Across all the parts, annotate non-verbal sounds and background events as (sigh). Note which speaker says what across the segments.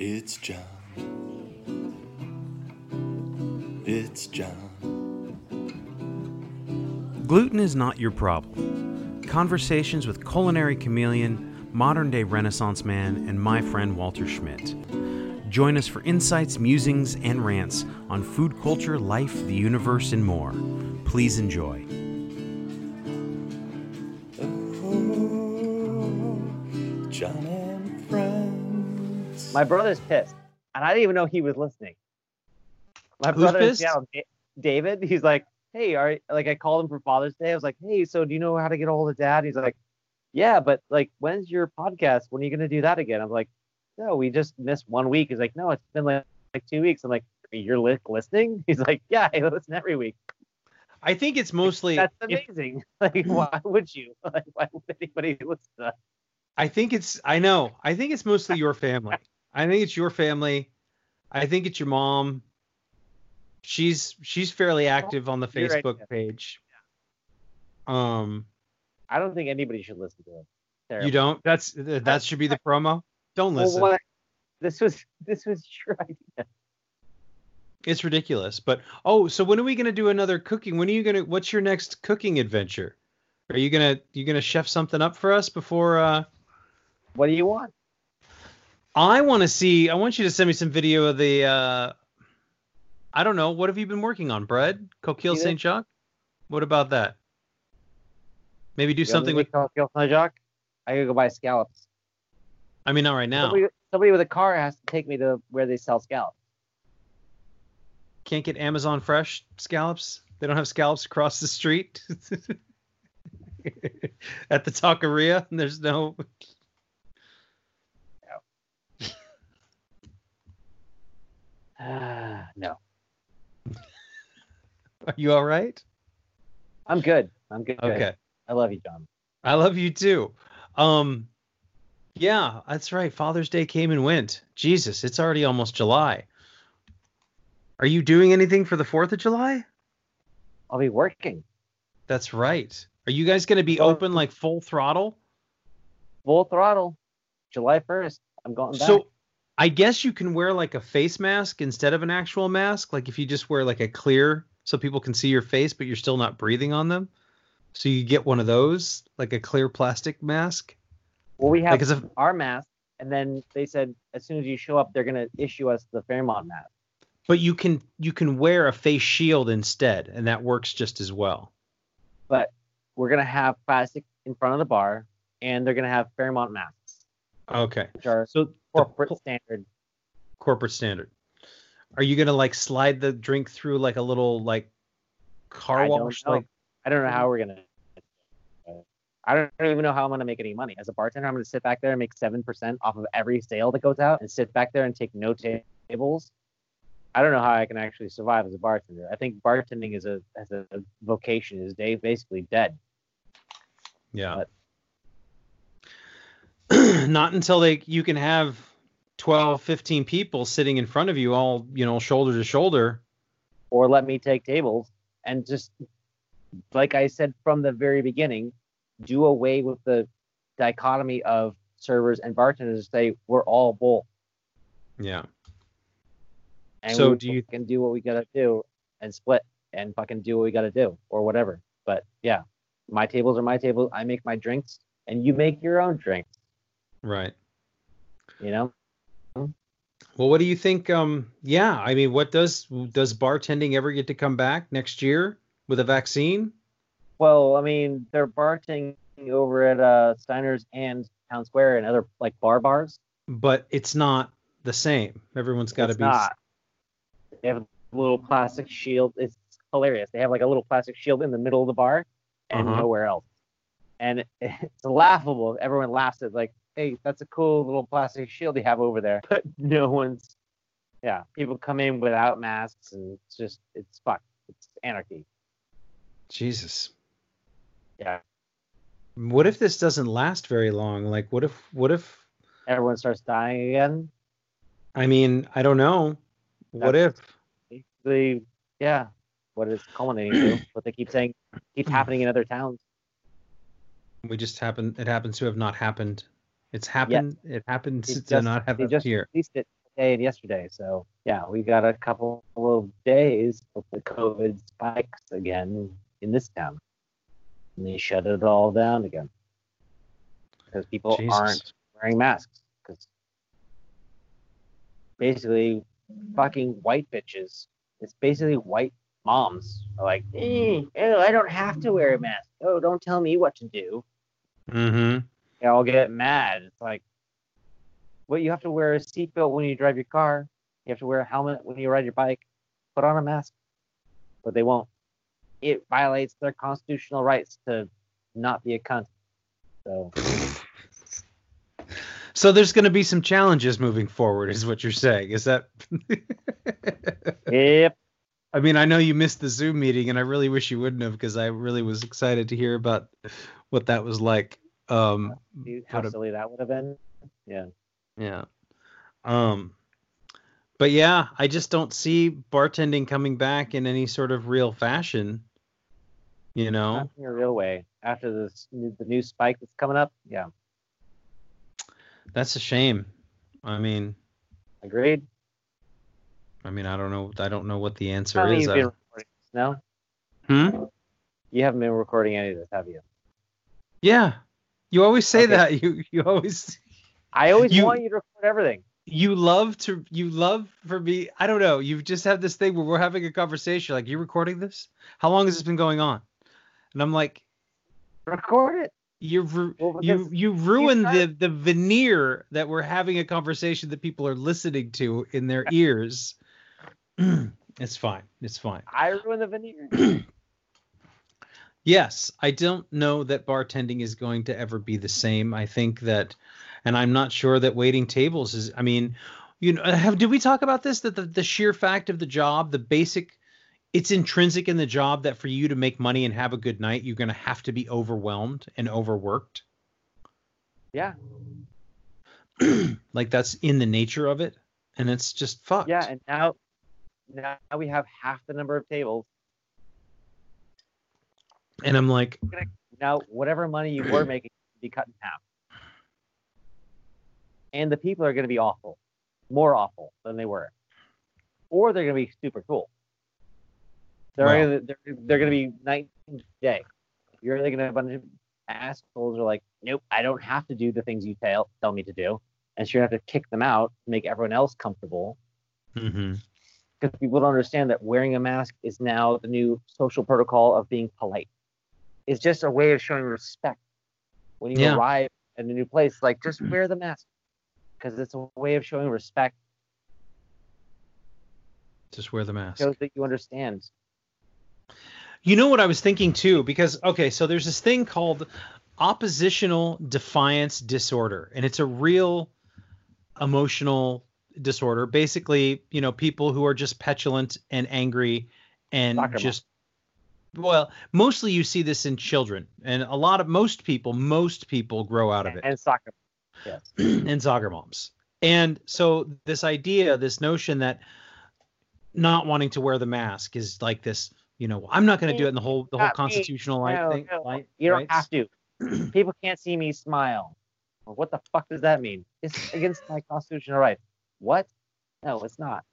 Speaker 1: It's John. It's John.
Speaker 2: Gluten is not your problem. Conversations with culinary chameleon, modern day Renaissance man, and my friend Walter Schmidt. Join us for insights, musings, and rants on food culture, life, the universe, and more. Please enjoy.
Speaker 3: My brother's pissed, and I didn't even know he was listening. My
Speaker 2: Who's
Speaker 3: brother,
Speaker 2: pissed?
Speaker 3: yeah, David. He's like, "Hey, are like I called him for Father's Day. I was like, "Hey, so do you know how to get a hold of Dad?" He's like, "Yeah, but like, when's your podcast? When are you gonna do that again?" I'm like, "No, we just missed one week." He's like, "No, it's been like, like two weeks." I'm like, "You're li- listening?" (laughs) He's like, "Yeah, I listen every week."
Speaker 2: I think it's mostly.
Speaker 3: That's
Speaker 2: if-
Speaker 3: amazing. (laughs) like, why would you? (laughs) Like, why would anybody listen to that?
Speaker 2: I think it's. I know. I think it's mostly your family. I think it's your family. I think it's your mom. She's she's fairly active on the
Speaker 3: You're right,
Speaker 2: Facebook
Speaker 3: yeah.
Speaker 2: page. Um,
Speaker 3: I don't think anybody should listen to it.
Speaker 2: You don't. That's that should be the promo. Don't
Speaker 3: Well,
Speaker 2: listen.
Speaker 3: what? This was this was your idea.
Speaker 2: It's ridiculous. But oh, so when are we gonna do another cooking? When are you gonna? What's your next cooking adventure? Are you gonna you gonna chef something up for us before? uh
Speaker 3: What do you want?
Speaker 2: I want to see. I want you to send me some video of the. uh I don't know. What have you been working on? Bread, coquille Saint Jacques. What about that? Maybe do
Speaker 3: You
Speaker 2: something with.
Speaker 3: to Saint Jacques. I gotta go buy scallops.
Speaker 2: I mean, not right now.
Speaker 3: Somebody, somebody with a car has to take me to where they sell scallops.
Speaker 2: Can't get Amazon Fresh scallops. They don't have scallops across the street. (laughs) At the taqueria, there's no.
Speaker 3: Ah, no,
Speaker 2: Are you all right?
Speaker 3: I'm good. I'm good.
Speaker 2: Okay.
Speaker 3: I love you, John.
Speaker 2: I love you too. Um, yeah, that's right. Father's Day came and went. Jesus, it's already almost July. Are you doing anything for the Fourth of July?
Speaker 3: I'll be working
Speaker 2: That's right. Are you guys going to be open like full throttle?
Speaker 3: full throttle. July 1st. I'm going back.
Speaker 2: So, I guess you can wear like a face mask instead of an actual mask. Like if you just wear like a clear, so people can see your face, but you're still not breathing on them. So you get one of those, like a clear plastic mask.
Speaker 3: well, we have
Speaker 2: Like if
Speaker 3: our mask, and then they said as soon as you show up, they're gonna issue us the Fairmont mask.
Speaker 2: But you can you can wear a face shield instead, and that works just as well.
Speaker 3: But we're gonna have plastic in front of the bar, and they're gonna have Fairmont masks,
Speaker 2: Okay.
Speaker 3: are
Speaker 2: So
Speaker 3: corporate
Speaker 2: pl-
Speaker 3: standard.
Speaker 2: corporate standard. Are you gonna like slide the drink through like a little like car
Speaker 3: I
Speaker 2: wash? Like
Speaker 3: I don't know how we're gonna. I don't even know how I'm gonna make any money as a bartender. I'm gonna sit back there and make seven percent off of every sale that goes out, and sit back there and take no tables. I don't know how I can actually survive as a bartender. I think bartending is a as a vocation is day basically dead.
Speaker 2: yeah.
Speaker 3: But- (clears throat)
Speaker 2: Not until they you can have 12, 15 people sitting in front of you, all you know, shoulder to shoulder.
Speaker 3: Or let me take tables and just, like I said from the very beginning, do away with the dichotomy of servers and bartenders. Say we're all bull
Speaker 2: Yeah.
Speaker 3: and
Speaker 2: So
Speaker 3: we
Speaker 2: do you-
Speaker 3: can do what we gotta do and split and fucking do what we gotta do or whatever. But yeah, my tables are my tables. I make my drinks and you make your own drinks.
Speaker 2: Right.
Speaker 3: You know,
Speaker 2: Well, what do you think? Um, yeah, I mean, what does does bartending ever get to come back next year with a vaccine?
Speaker 3: well, I mean, they're bartending over at uh, Steiner's and Town Square and other like bar bars.
Speaker 2: But it's not the same. Everyone's got to
Speaker 3: It's
Speaker 2: be.
Speaker 3: not. They have a little plastic shield. It's hilarious. They have like a little plastic shield in the middle of the bar and
Speaker 2: Uh-huh.
Speaker 3: nowhere else. And (laughs) it's laughable. Everyone laughs at like, hey, that's a cool little plastic shield you have over there. But no one's yeah. People come in without masks and it's just it's fucked. It's anarchy.
Speaker 2: Jesus.
Speaker 3: Yeah.
Speaker 2: What if this doesn't last very long? Like, what if, what if,
Speaker 3: Everyone starts dying again.
Speaker 2: I mean, I don't know. What if,
Speaker 3: The yeah, what it's culminating to. What they keep saying keeps happening in other towns.
Speaker 2: we just happen, it happens to have not happened. It's happened, it happens
Speaker 3: They
Speaker 2: to
Speaker 3: just-
Speaker 2: not have it
Speaker 3: just
Speaker 2: here.
Speaker 3: released it day and yesterday. So yeah, we got a couple of days of the COVID spikes again in this town, and they shut it all down again because people
Speaker 2: Jesus.
Speaker 3: aren't wearing masks. Because basically, fucking white bitches. It's basically white moms are like, eh, oh, I don't have to wear a mask. Oh, don't tell me what to do.
Speaker 2: Mm-hmm.
Speaker 3: They all get mad. It's like, well, you have to wear a seatbelt when you drive your car. You have to wear a helmet when you ride your bike. Put on a mask. But they won't. It violates their constitutional rights to not be a cunt. So,
Speaker 2: So there's going to be some challenges moving forward, is what you're saying. Is that? (laughs)
Speaker 3: yep.
Speaker 2: I mean, I know you missed the Zoom meeting, and I really wish you wouldn't have, because I really was excited to hear about what that was like. Um,
Speaker 3: how
Speaker 2: a-
Speaker 3: silly that would have been. Yeah.
Speaker 2: yeah. Um, but yeah, I just don't see bartending coming back in any sort of real fashion. You know,
Speaker 3: Not in a real way. After this, the new spike that's coming up. Yeah.
Speaker 2: that's a shame. I mean,
Speaker 3: Agreed.
Speaker 2: I mean, I don't know. I don't know what the answer is.
Speaker 3: you've
Speaker 2: I-
Speaker 3: been recording this, no?
Speaker 2: Hmm?
Speaker 3: You haven't been recording any of this, have you?
Speaker 2: Yeah. You always say
Speaker 3: Okay.
Speaker 2: that. (laughs) You you always
Speaker 3: I always
Speaker 2: You-
Speaker 3: want you to record everything.
Speaker 2: you love to you love for me. I don't know. You just have this thing where we're having a conversation. Like, you recording this? How long has this been going on? And I'm like,
Speaker 3: Record it.
Speaker 2: you ru-
Speaker 3: Well,
Speaker 2: you you ruin the the veneer that we're having a conversation that people are listening to in their ears. (clears throat) it's fine. It's fine.
Speaker 3: I ruined the veneer. (clears throat)
Speaker 2: Yes, I don't know that bartending is going to ever be the same. I think that, and I'm not sure that waiting tables is. I mean, you know, have did we talk about this? That the, the sheer fact of the job, the basic, it's intrinsic in the job that for you to make money and have a good night, you're going to have to be overwhelmed and overworked.
Speaker 3: yeah. (clears throat)
Speaker 2: like that's in the nature of it, and it's just fucked.
Speaker 3: Yeah, and now now we have half the number of tables.
Speaker 2: And I'm like,
Speaker 3: Now whatever money you were (clears throat) making be cut in half. And the people are going to be awful, more awful than they were, or they're going to be super cool. They're
Speaker 2: Wow.
Speaker 3: gonna, they're, they're going to be night and day. You're going to have a bunch of assholes are like, nope, I don't have to do the things you tell tell me to do, and so you have to kick them out, to make everyone else comfortable,
Speaker 2: mm-hmm.
Speaker 3: because people don't understand that wearing a mask is now the new social protocol of being polite. It's just a way of showing respect. When you
Speaker 2: Yeah.
Speaker 3: arrive at a new place, like just wear the mask because it's a way of showing respect.
Speaker 2: just wear the mask.
Speaker 3: Shows that you understand.
Speaker 2: You know what I was thinking too, because okay, so there's this thing called oppositional defiance disorder, and it's a real emotional disorder. Basically, you know, people who are just petulant and angry and
Speaker 3: Soccer mom.
Speaker 2: Well, mostly you see this in children, and a lot of most people, most people grow out of it
Speaker 3: And soccer. Yes. (clears throat)
Speaker 2: and soccer moms. And so this idea, this notion that not wanting to wear the mask is like this, you know, I'm not going to do it in the whole the whole
Speaker 3: Not
Speaker 2: constitutional right
Speaker 3: No,
Speaker 2: thing.
Speaker 3: no,
Speaker 2: right-
Speaker 3: you don't
Speaker 2: rights.
Speaker 3: have to. (clears throat) People can't see me smile. Well, what the fuck does that mean? It's against my constitutional rights. What? No, it's not.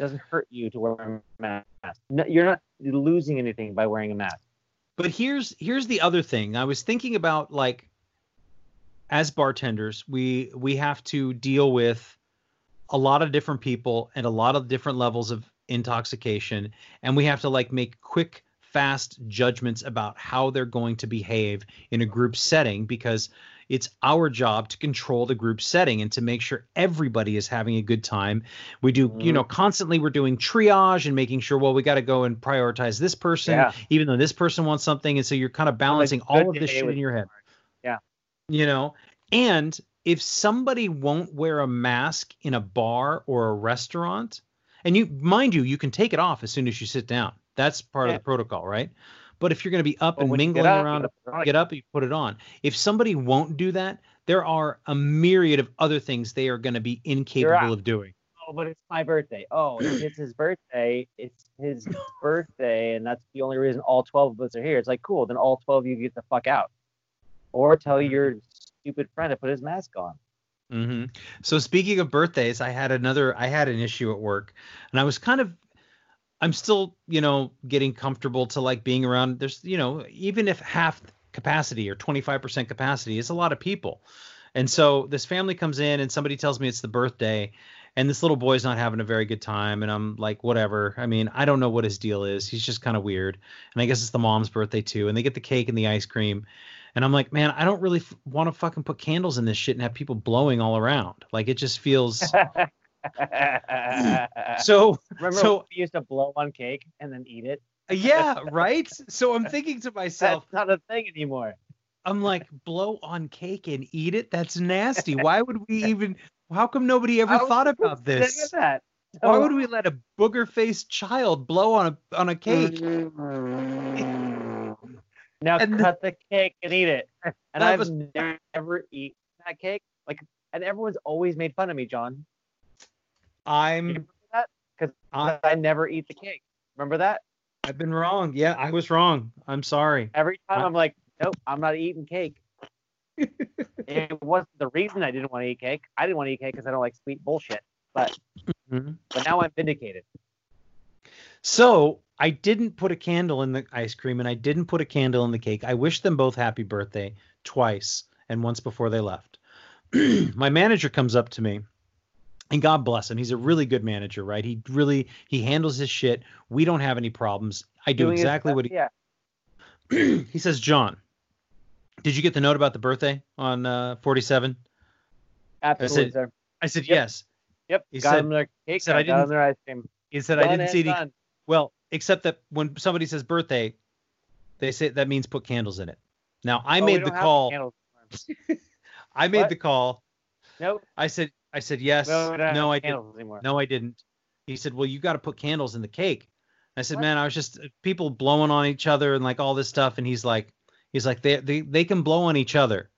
Speaker 3: Doesn't hurt you to wear a mask. No, you're not losing anything by wearing a mask.
Speaker 2: But here's here's the other thing. I was thinking about like as bartenders, we we have to deal with a lot of different people and a lot of different levels of intoxication and we have to like make quick fast judgments about how they're going to behave in a group setting because it's our job to control the group setting and to make sure everybody is having a good time. We do, you
Speaker 3: Mhm.
Speaker 2: know, constantly we're doing triage and making sure, well, we got to go and prioritize this person,
Speaker 3: Yeah.
Speaker 2: even though this person wants something. And so you're kind of balancing all of this shit in your head.
Speaker 3: Yeah.
Speaker 2: You know, and if somebody won't wear a mask in a bar or a restaurant, and you mind you, you can take it off as soon as you sit down. That's part
Speaker 3: Yeah.
Speaker 2: of the protocol, right? But if you're going to be up
Speaker 3: But
Speaker 2: and
Speaker 3: you get
Speaker 2: mingling
Speaker 3: up,
Speaker 2: around,
Speaker 3: gotta put it on
Speaker 2: get up, you put it on. If somebody won't do that, there are a myriad of other things they are going to be incapable of doing.
Speaker 3: Oh, but it's my birthday. Oh, it's his birthday. It's his (laughs) birthday, and that's the only reason all 12 of us are here. It's like, cool, then all 12 of you get the fuck out. Or tell your stupid friend to put his mask on.
Speaker 2: hmm So speaking of birthdays, I had another. I had an issue at work, and I was kind of. I'm still, you know, getting comfortable to like being around. There's, you know, even if half capacity or 25% capacity is a lot of people, and so this family comes in and somebody tells me it's the birthday, and this little boy's not having a very good time, and I'm like, whatever. I mean, I don't know what his deal is. He's just kind of weird, and I guess it's the mom's birthday too, and they get the cake and the ice cream, and I'm like, man, I don't really f- want to fucking put candles in this shit and have people blowing all around. Like it just feels (laughs) (laughs) so.
Speaker 3: Remember
Speaker 2: so-
Speaker 3: we used to blow on cake and then eat it?
Speaker 2: Yeah, (laughs) right. So I'm thinking to myself,
Speaker 3: That's not a thing anymore.
Speaker 2: I'm like, blow on cake and eat it. That's nasty. Why would we even? How come nobody ever thought about this?
Speaker 3: That.
Speaker 2: Why would we let a booger-faced child blow on a on a cake? Mm-hmm.
Speaker 3: Now
Speaker 2: And
Speaker 3: cut the cake and eat it. And I've
Speaker 2: was-
Speaker 3: never eaten that cake. Like, and everyone's always made fun of me, John,
Speaker 2: I'm.
Speaker 3: because
Speaker 2: I,
Speaker 3: never eat the cake. Remember that?
Speaker 2: I've been wrong. Yeah, I was wrong. I'm sorry.
Speaker 3: Every time
Speaker 2: I-
Speaker 3: I'm like, nope, I'm not eating cake. (laughs) it wasn't the reason I didn't want to eat cake. I didn't want to eat cake because I don't like sweet bullshit. But
Speaker 2: Mhm.
Speaker 3: but now I'm vindicated.
Speaker 2: So I didn't put a candle in the ice cream and I didn't put a candle in the cake. I wished them both happy birthday twice and once before they left. (clears throat) My manager comes up to me and God bless him. He's a really good manager, right? He really he handles his shit. We don't have any problems. I do
Speaker 3: Doing
Speaker 2: exactly what he
Speaker 3: Yeah. (clears throat)
Speaker 2: he says, "John, did you get the note about the birthday on uh 47?"
Speaker 3: Absolutely, sir.
Speaker 2: I said,
Speaker 3: Yep.
Speaker 2: "Yes."
Speaker 3: Yep.
Speaker 2: He
Speaker 3: got
Speaker 2: said-
Speaker 3: them their cake.
Speaker 2: said, "I didn't-
Speaker 3: their ice cream.
Speaker 2: He said, "I didn't see any
Speaker 3: done.
Speaker 2: Well, except that when somebody says birthday, they say that means put candles in it. Now I
Speaker 3: Oh,
Speaker 2: made the call. (laughs) I made
Speaker 3: What?
Speaker 2: the call.
Speaker 3: Nope.
Speaker 2: I said I said yes.
Speaker 3: we
Speaker 2: No, I didn't.
Speaker 3: anymore.
Speaker 2: No, I didn't. He said, "Well, you got to put candles in the cake." I said,
Speaker 3: What?
Speaker 2: "Man, I was just uh, people blowing on each other and like all this stuff." And he's like, he's like, they they they can blow on each other.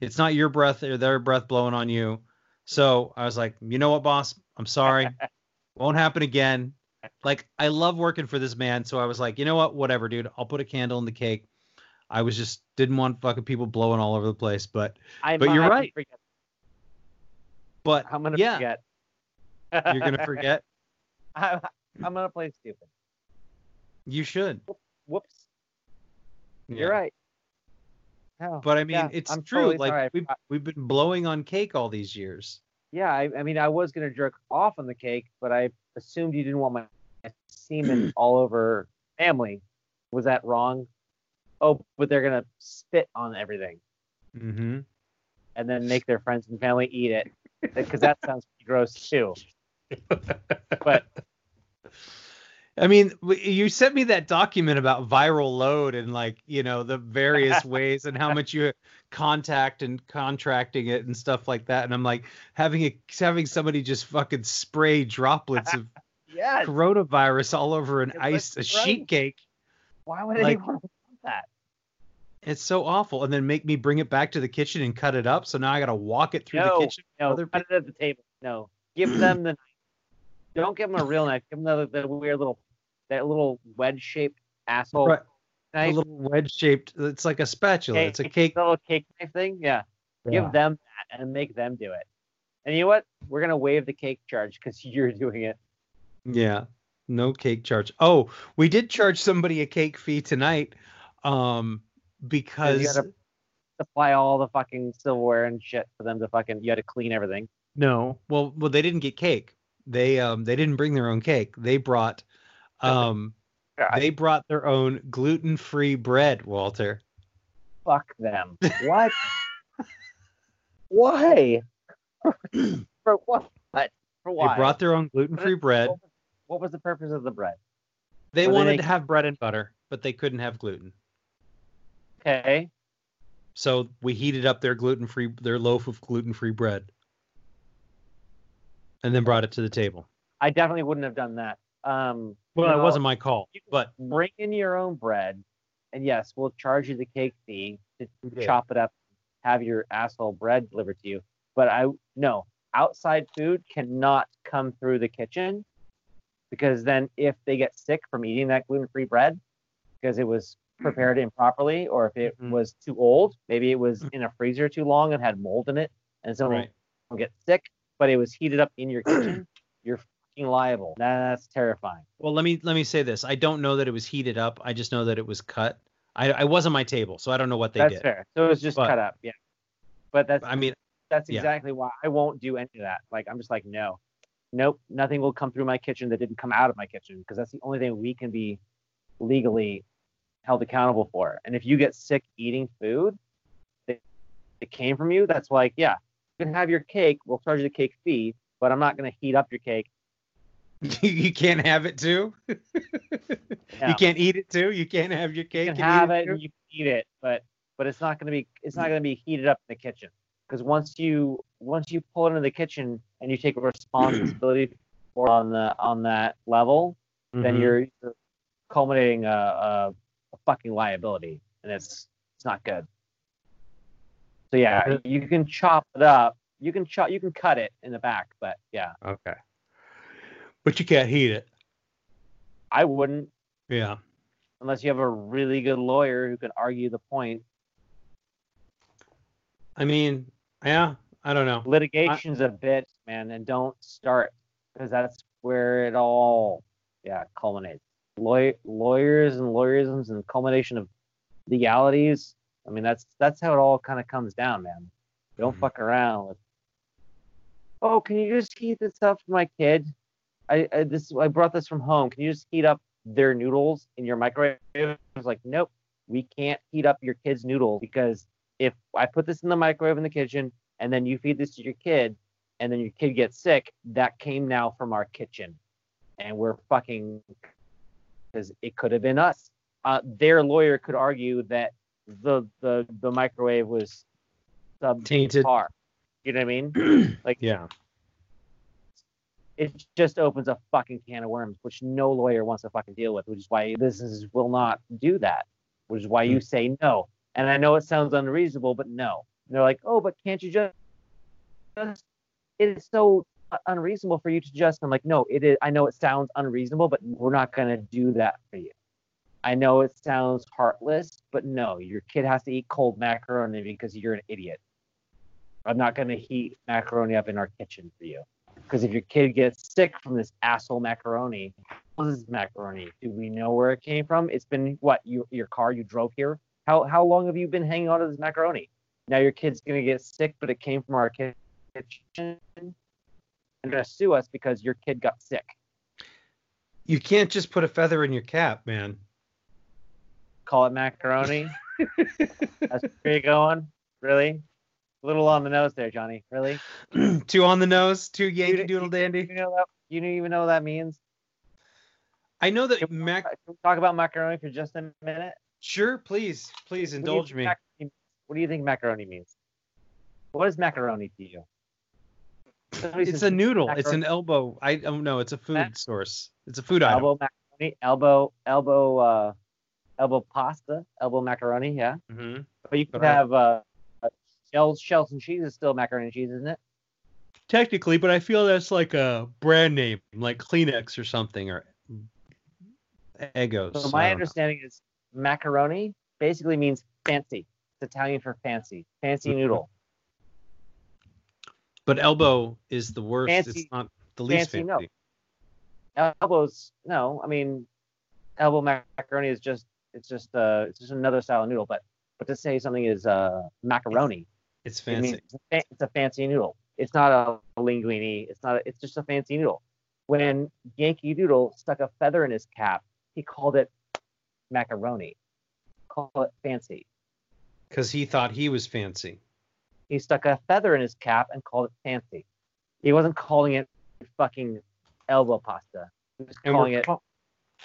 Speaker 2: It's not your breath or their breath blowing on you. So I was like, you know what, boss? I'm sorry. (laughs) Won't happen again. Like I love working for this man, so I was like, you know what? Whatever, dude. I'll put a candle in the cake. I was just didn't want fucking people blowing all over the place, but
Speaker 3: I
Speaker 2: But you're right. But
Speaker 3: I'm gonna
Speaker 2: yeah,
Speaker 3: forget.
Speaker 2: you're gonna (laughs) forget.
Speaker 3: I, I'm gonna play stupid.
Speaker 2: You should.
Speaker 3: Whoops.
Speaker 2: Yeah.
Speaker 3: You're right. No.
Speaker 2: But I mean,
Speaker 3: Yeah,
Speaker 2: it's
Speaker 3: I'm
Speaker 2: true.
Speaker 3: totally
Speaker 2: like
Speaker 3: sorry.
Speaker 2: we've we've been blowing on cake all these years.
Speaker 3: Yeah, I, I mean, I was gonna jerk off on the cake, but I assumed you didn't want my semen (clears throat) all over family. Was that wrong? Oh, but they're gonna spit on everything
Speaker 2: Mm-hmm.
Speaker 3: and then make their friends and family eat it, because that sounds gross too. (laughs) But
Speaker 2: I mean, you sent me that document about viral load and like you know the various (laughs) ways and how much you contact and contracting it and stuff like that. And I'm like having a having somebody just fucking spray droplets of (laughs)
Speaker 3: yeah,
Speaker 2: coronavirus all over an
Speaker 3: It
Speaker 2: ice a
Speaker 3: looks
Speaker 2: sheet cake.
Speaker 3: why would
Speaker 2: like-
Speaker 3: anyone want that?
Speaker 2: It's so awful. And then make me bring it back to the kitchen and cut it up. So now I got to walk it through
Speaker 3: No,
Speaker 2: the kitchen.
Speaker 3: No,
Speaker 2: other
Speaker 3: put it at the table. No, give (clears throat) them the. Don't give them a real knife. Give them the, the weird little, that little wedge-shaped asshole
Speaker 2: Right. a little wedge shaped. It's like a spatula. It's a cake.
Speaker 3: little cake knife thing. Yeah.
Speaker 2: Yeah.
Speaker 3: Give them that and make them do it. And you know what? We're gonna waive the cake charge because you're doing it.
Speaker 2: Yeah. No cake charge. Oh, we did charge somebody a cake fee tonight. Um, because you
Speaker 3: gotta- Supply all the fucking silverware and shit for them to fucking. You had to clean everything.
Speaker 2: no, well, well, they didn't get cake. They um they didn't bring their own cake. They brought (laughs) um they brought their own gluten free bread, Walter.
Speaker 3: Fuck them. What? (laughs) Why? (clears throat) For what? For why?
Speaker 2: They brought their own gluten free bread.
Speaker 3: What was, the purpose of the bread?
Speaker 2: They
Speaker 3: Were they
Speaker 2: wanted to have bread and butter, but they couldn't have gluten.
Speaker 3: Okay.
Speaker 2: So we heated up their gluten free their loaf of gluten free bread. And then brought it to the table.
Speaker 3: I definitely wouldn't have done that. Um,
Speaker 2: Well,
Speaker 3: no,
Speaker 2: it wasn't my call, but
Speaker 3: bring in your own bread, and yes, we'll charge you the cake fee to
Speaker 2: did.
Speaker 3: chop it up, have your asshole bread delivered to you. But I no outside food cannot come through the kitchen because then if they get sick from eating that gluten-free bread because it was prepared improperly or if it
Speaker 2: Mhm.
Speaker 3: was too old, maybe it was in a freezer too long and had mold in it, and someone
Speaker 2: Right.
Speaker 3: get sick, but it was heated up in your (clears throat) kitchen, you're liable. That's terrifying.
Speaker 2: Well, let me let me say this. I don't know that it was heated up. I just know that it was cut. I, I wasn't my table, so I don't know what they
Speaker 3: that's
Speaker 2: did.
Speaker 3: fair. So it was just
Speaker 2: But-
Speaker 3: cut up, yeah. But that's
Speaker 2: I mean,
Speaker 3: that's
Speaker 2: yeah.
Speaker 3: exactly why I won't do any of that. Like I'm just like, no, nope, nothing will come through my kitchen that didn't come out of my kitchen because that's the only thing we can be legally held accountable for. And if you get sick eating food that, that came from you, that's like, yeah, you can have your cake. We'll charge you the cake fee, but I'm not going to heat up your cake. (laughs)
Speaker 2: you can't have it too. (laughs)
Speaker 3: No.
Speaker 2: You can't eat it too. You can't have your cake.
Speaker 3: You can have
Speaker 2: eat
Speaker 3: it and you can eat it, but but it's not going to be it's not going to be heated up in the kitchen because once you once you pull it into the kitchen and you take responsibility for on the on that level, then
Speaker 2: Mhm.
Speaker 3: you're, you're culminating a, a, fucking liability, and it's it's not good. So yeah, you can chop it up. You can chop. You can cut it in the back, but yeah,
Speaker 2: okay. But you can't heat it.
Speaker 3: I wouldn't
Speaker 2: Yeah.
Speaker 3: unless you have a really good lawyer who can argue the point.
Speaker 2: I mean, yeah. I don't know.
Speaker 3: Litigation's a bitch, man, and don't start because that's where it all, yeah, culminates. Law- lawyers and lawyerisms and culmination of legalities. I mean, that's that's how it all kind of comes down, man. Don't
Speaker 2: Mhm.
Speaker 3: fuck around with. Oh, can you just heat this up for my kid? I, I this I brought this from home. Can you just heat up their noodles in your microwave? I was like, nope, we can't heat up your kid's noodles because if I put this in the microwave in the kitchen and then you feed this to your kid and then your kid gets sick, that came now from our kitchen, and we're fucking because it could have been us. Uh, their lawyer could argue that the the the microwave was subpar.
Speaker 2: Tainted.
Speaker 3: You know what I mean? (clears throat)
Speaker 2: Like yeah.
Speaker 3: it just opens a fucking can of worms, which no lawyer wants to fucking deal with, which is why businesses will not do that, which is why you say no. And I know it sounds unreasonable, but no. And they're like, oh, but can't you just, just it is so unreasonable for you to just, I'm like, no, it is, I know it sounds unreasonable, but we're not going to do that for you. I know it sounds heartless, but no, your kid has to eat cold macaroni because you're an idiot. I'm not going to heat macaroni up in our kitchen for you. Because if your kid gets sick from this asshole macaroni, what is macaroni? Do we know where it came from? It's been what you, your car you drove here. How how long have you been hanging on to this macaroni? Now your kid's gonna get sick, but it came from our kitchen. And gonna sue us because your kid got sick.
Speaker 2: You can't just put a feather in your cap, man.
Speaker 3: Call it macaroni. (laughs) That's where you going? Really? A little on the nose there, Johnny. Really? (clears throat)
Speaker 2: too on the nose, too Yankee Doodle
Speaker 3: You
Speaker 2: Dandy.
Speaker 3: know that? You don't even know what that means?
Speaker 2: I know that
Speaker 3: Can we,
Speaker 2: mac.
Speaker 3: can we talk about macaroni for just a minute?
Speaker 2: Sure, please, please
Speaker 3: you
Speaker 2: indulge me.
Speaker 3: macaroni- what do you think macaroni means? What is macaroni to you?
Speaker 2: It's a noodle. It's an elbow. I don't know. It's a food
Speaker 3: Mac-
Speaker 2: source. It's a food item.
Speaker 3: elbow macaroni, elbow, elbow, uh, elbow pasta, elbow macaroni. Yeah,
Speaker 2: hmm
Speaker 3: but you can have uh, uh, shells, shells and cheese is still macaroni and cheese, isn't it?
Speaker 2: Technically, but I feel that's like a brand name, like Kleenex or something, or Eggos.
Speaker 3: So my
Speaker 2: don't know.
Speaker 3: understanding is macaroni basically means fancy. It's Italian for fancy, fancy
Speaker 2: Mm-hmm.
Speaker 3: noodle.
Speaker 2: But elbow is the worst.
Speaker 3: Fancy-
Speaker 2: it's not the least
Speaker 3: fancy,
Speaker 2: fancy.
Speaker 3: no. Elbows, no. I mean, elbow macaroni is just it's just uh it's just another style of noodle. But but to say something is uh macaroni,
Speaker 2: It's
Speaker 3: it
Speaker 2: fancy.
Speaker 3: it's a, it's a fancy noodle. It's not a linguine. It's not. A, it's just a fancy noodle. When Yankee Doodle stuck a feather in his cap, he called it macaroni. Call it fancy.
Speaker 2: Because he thought he was fancy.
Speaker 3: He stuck a feather in his cap and called it fancy. He wasn't calling it fucking elbow pasta. He was
Speaker 2: And
Speaker 3: calling it.
Speaker 2: ca-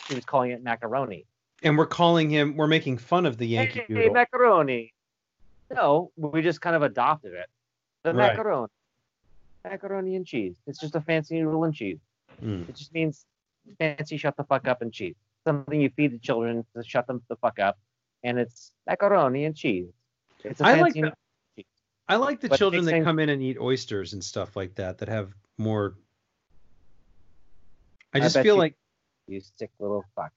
Speaker 3: He was calling it macaroni.
Speaker 2: and we're calling him. We're making fun of the Yankee
Speaker 3: hey,
Speaker 2: Doodle.
Speaker 3: macaroni. No, we just kind of adopted it. The
Speaker 2: Right.
Speaker 3: macaroni. Macaroni and cheese. It's just a fancy noodle and cheese.
Speaker 2: Mm.
Speaker 3: It just means fancy shut the fuck up and cheese. Something you feed the children to shut them the fuck up. And it's macaroni and cheese. It's a
Speaker 2: I like
Speaker 3: fancy
Speaker 2: that. I like the
Speaker 3: But
Speaker 2: children that
Speaker 3: sense-
Speaker 2: come in and eat oysters and stuff like that that have more. I
Speaker 3: I
Speaker 2: just
Speaker 3: bet
Speaker 2: feel
Speaker 3: you-
Speaker 2: like
Speaker 3: You sick little fuck.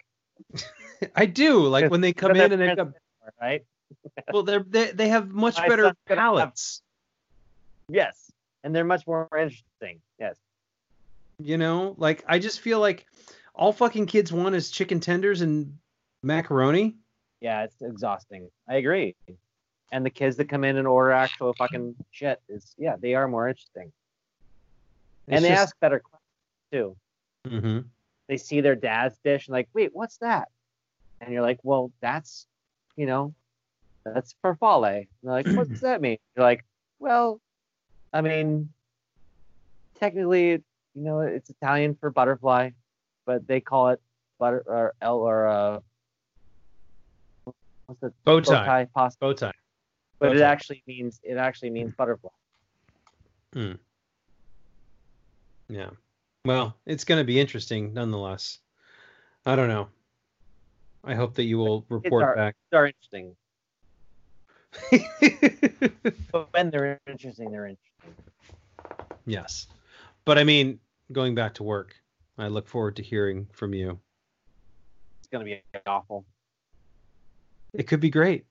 Speaker 3: (laughs)
Speaker 2: I do like when they (laughs) come in and they've got
Speaker 3: right? (laughs)
Speaker 2: well they're they, they have much
Speaker 3: My
Speaker 2: better
Speaker 3: gonna have-
Speaker 2: palates.
Speaker 3: Yes. and they're much more interesting. Yes.
Speaker 2: You know, like I just feel like all fucking kids want is chicken tenders and macaroni.
Speaker 3: Yeah, it's exhausting. I agree. And the kids that come in and order actual fucking shit is yeah, they are more interesting. and they ask better questions too.
Speaker 2: hmm
Speaker 3: They see their dad's dish and like, wait, what's that? And you're like, well, that's, you know, that's farfalle. And they're like, what does (clears throat) that mean? You're like, well, I mean, technically, you know, it's Italian for butterfly, but they call it butter or L or uh, what's the
Speaker 2: Bow tie.
Speaker 3: pasta?
Speaker 2: Bow tie.
Speaker 3: But
Speaker 2: bow
Speaker 3: it actually means it actually means butterfly. Hmm.
Speaker 2: Yeah. Well, it's going to be interesting nonetheless. I don't know. I hope that you will report
Speaker 3: are-
Speaker 2: back.
Speaker 3: They're interesting, (laughs) but when they're interesting, they're interesting.
Speaker 2: yes. But I mean, going back to work, I look forward to hearing from you.
Speaker 3: It's gonna be awful.
Speaker 2: It could be great.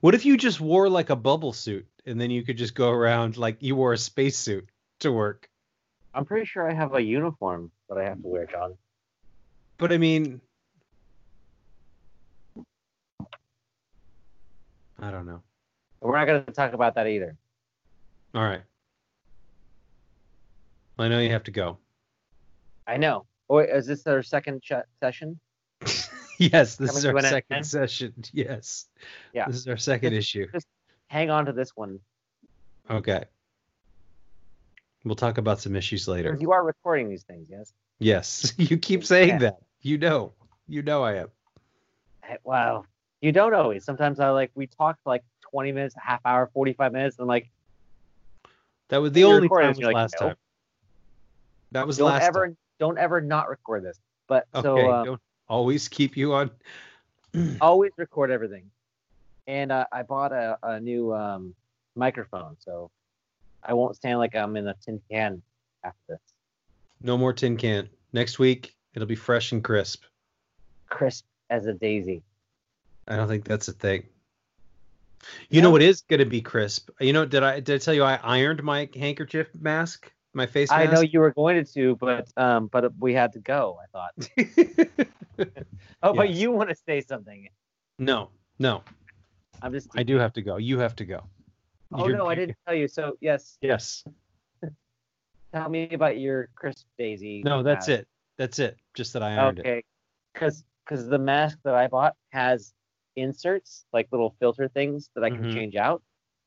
Speaker 2: What if you just wore like a bubble suit and then you could just go around like you wore a spacesuit to work?
Speaker 3: I'm pretty sure I have a uniform that I have to wear, John.
Speaker 2: But I mean, I don't know.
Speaker 3: We're not gonna talk about that either.
Speaker 2: All right. I know you have to go.
Speaker 3: I know. Oh, wait, is this our second ch- session? (laughs) (laughs)
Speaker 2: yes, this is our second
Speaker 3: end?
Speaker 2: session. Yes.
Speaker 3: Yeah.
Speaker 2: This is our second issue.
Speaker 3: Just hang on to this one.
Speaker 2: Okay. We'll talk about some issues later.
Speaker 3: You are recording these things, yes?
Speaker 2: Yes. (laughs) You keep saying
Speaker 3: Yeah.
Speaker 2: that. You know. You know I am.
Speaker 3: Wow. You don't always. Sometimes I like we talk like 20 minutes, a half hour, 45 minutes, and like
Speaker 2: That was the only time was
Speaker 3: like,
Speaker 2: last
Speaker 3: "Nope."
Speaker 2: time. That was
Speaker 3: don't
Speaker 2: last
Speaker 3: ever
Speaker 2: time.
Speaker 3: don't ever not record this. But
Speaker 2: Okay.
Speaker 3: so uh,
Speaker 2: don't always keep you on. (clears throat)
Speaker 3: always record everything. And uh, I bought a, a new um, microphone, so I won't stand like I'm in a tin can after this.
Speaker 2: No more tin can. Next week it'll be fresh and crisp.
Speaker 3: Crisp as a daisy.
Speaker 2: I don't think that's a thing. You know what is gonna be crisp? You know, did I did I tell you I ironed my handkerchief mask, my face mask?
Speaker 3: I know you were going to, but um, but we had to go. I thought. (laughs) Oh, but you want to say something?
Speaker 2: no, no,
Speaker 3: I'm just.
Speaker 2: I do have to go. You have to go.
Speaker 3: Oh
Speaker 2: You're-
Speaker 3: no, I didn't tell you. So yes,
Speaker 2: Yes.
Speaker 3: tell me about your crisp daisy.
Speaker 2: No, that's
Speaker 3: mask.
Speaker 2: it. That's it. Just that I ironed it.
Speaker 3: Okay, because because the mask that I bought has inserts, like little filter things that I can
Speaker 2: Mhm.
Speaker 3: change out,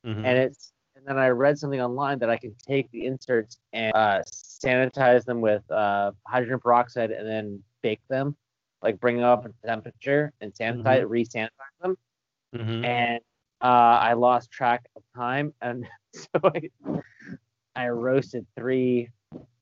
Speaker 2: Mhm.
Speaker 3: and it's then I read something online that I can take the inserts and uh, sanitize them with uh, hydrogen peroxide and then bake them, like bring them up in temperature and sanitize, re-sanitize them.
Speaker 2: Mhm.
Speaker 3: And uh, I lost track of time, and (laughs) so I, I roasted three.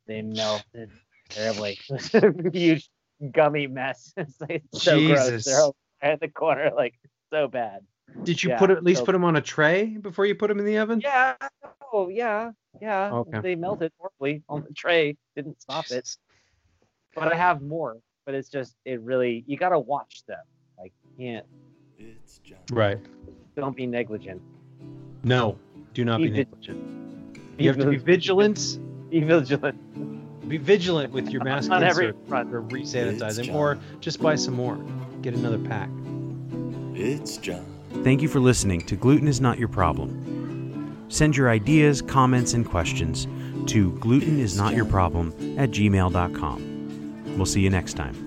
Speaker 3: They melted terribly. It was a (laughs) huge gummy mess. (laughs) It's like so gross.
Speaker 2: Jesus.
Speaker 3: They're all at the corner, like so bad.
Speaker 2: Did you
Speaker 3: yeah,
Speaker 2: put at least
Speaker 3: so-
Speaker 2: put them on a tray before you put them in the oven?
Speaker 3: Yeah. Oh yeah. Yeah.
Speaker 2: Okay.
Speaker 3: They melted horribly on the tray. Didn't stop it. But I have more. But it's just it really you gotta watch them. Like can't
Speaker 1: It's John.
Speaker 2: Right.
Speaker 3: don't be negligent.
Speaker 2: No. Do not be
Speaker 3: Be vig-
Speaker 2: negligent. You have to be vigilant.
Speaker 3: Be vigilant
Speaker 2: Be vigilant with your (laughs) mask
Speaker 3: on every
Speaker 2: insert
Speaker 3: front.
Speaker 2: or re-sanitizing,
Speaker 1: John.
Speaker 2: or just buy some more. Get another pack.
Speaker 1: It's John.
Speaker 2: Thank you for listening to Gluten is Not Your Problem. Send your ideas, comments, and questions to glutenisnotyourproblem at gmail.com. We'll see you next time.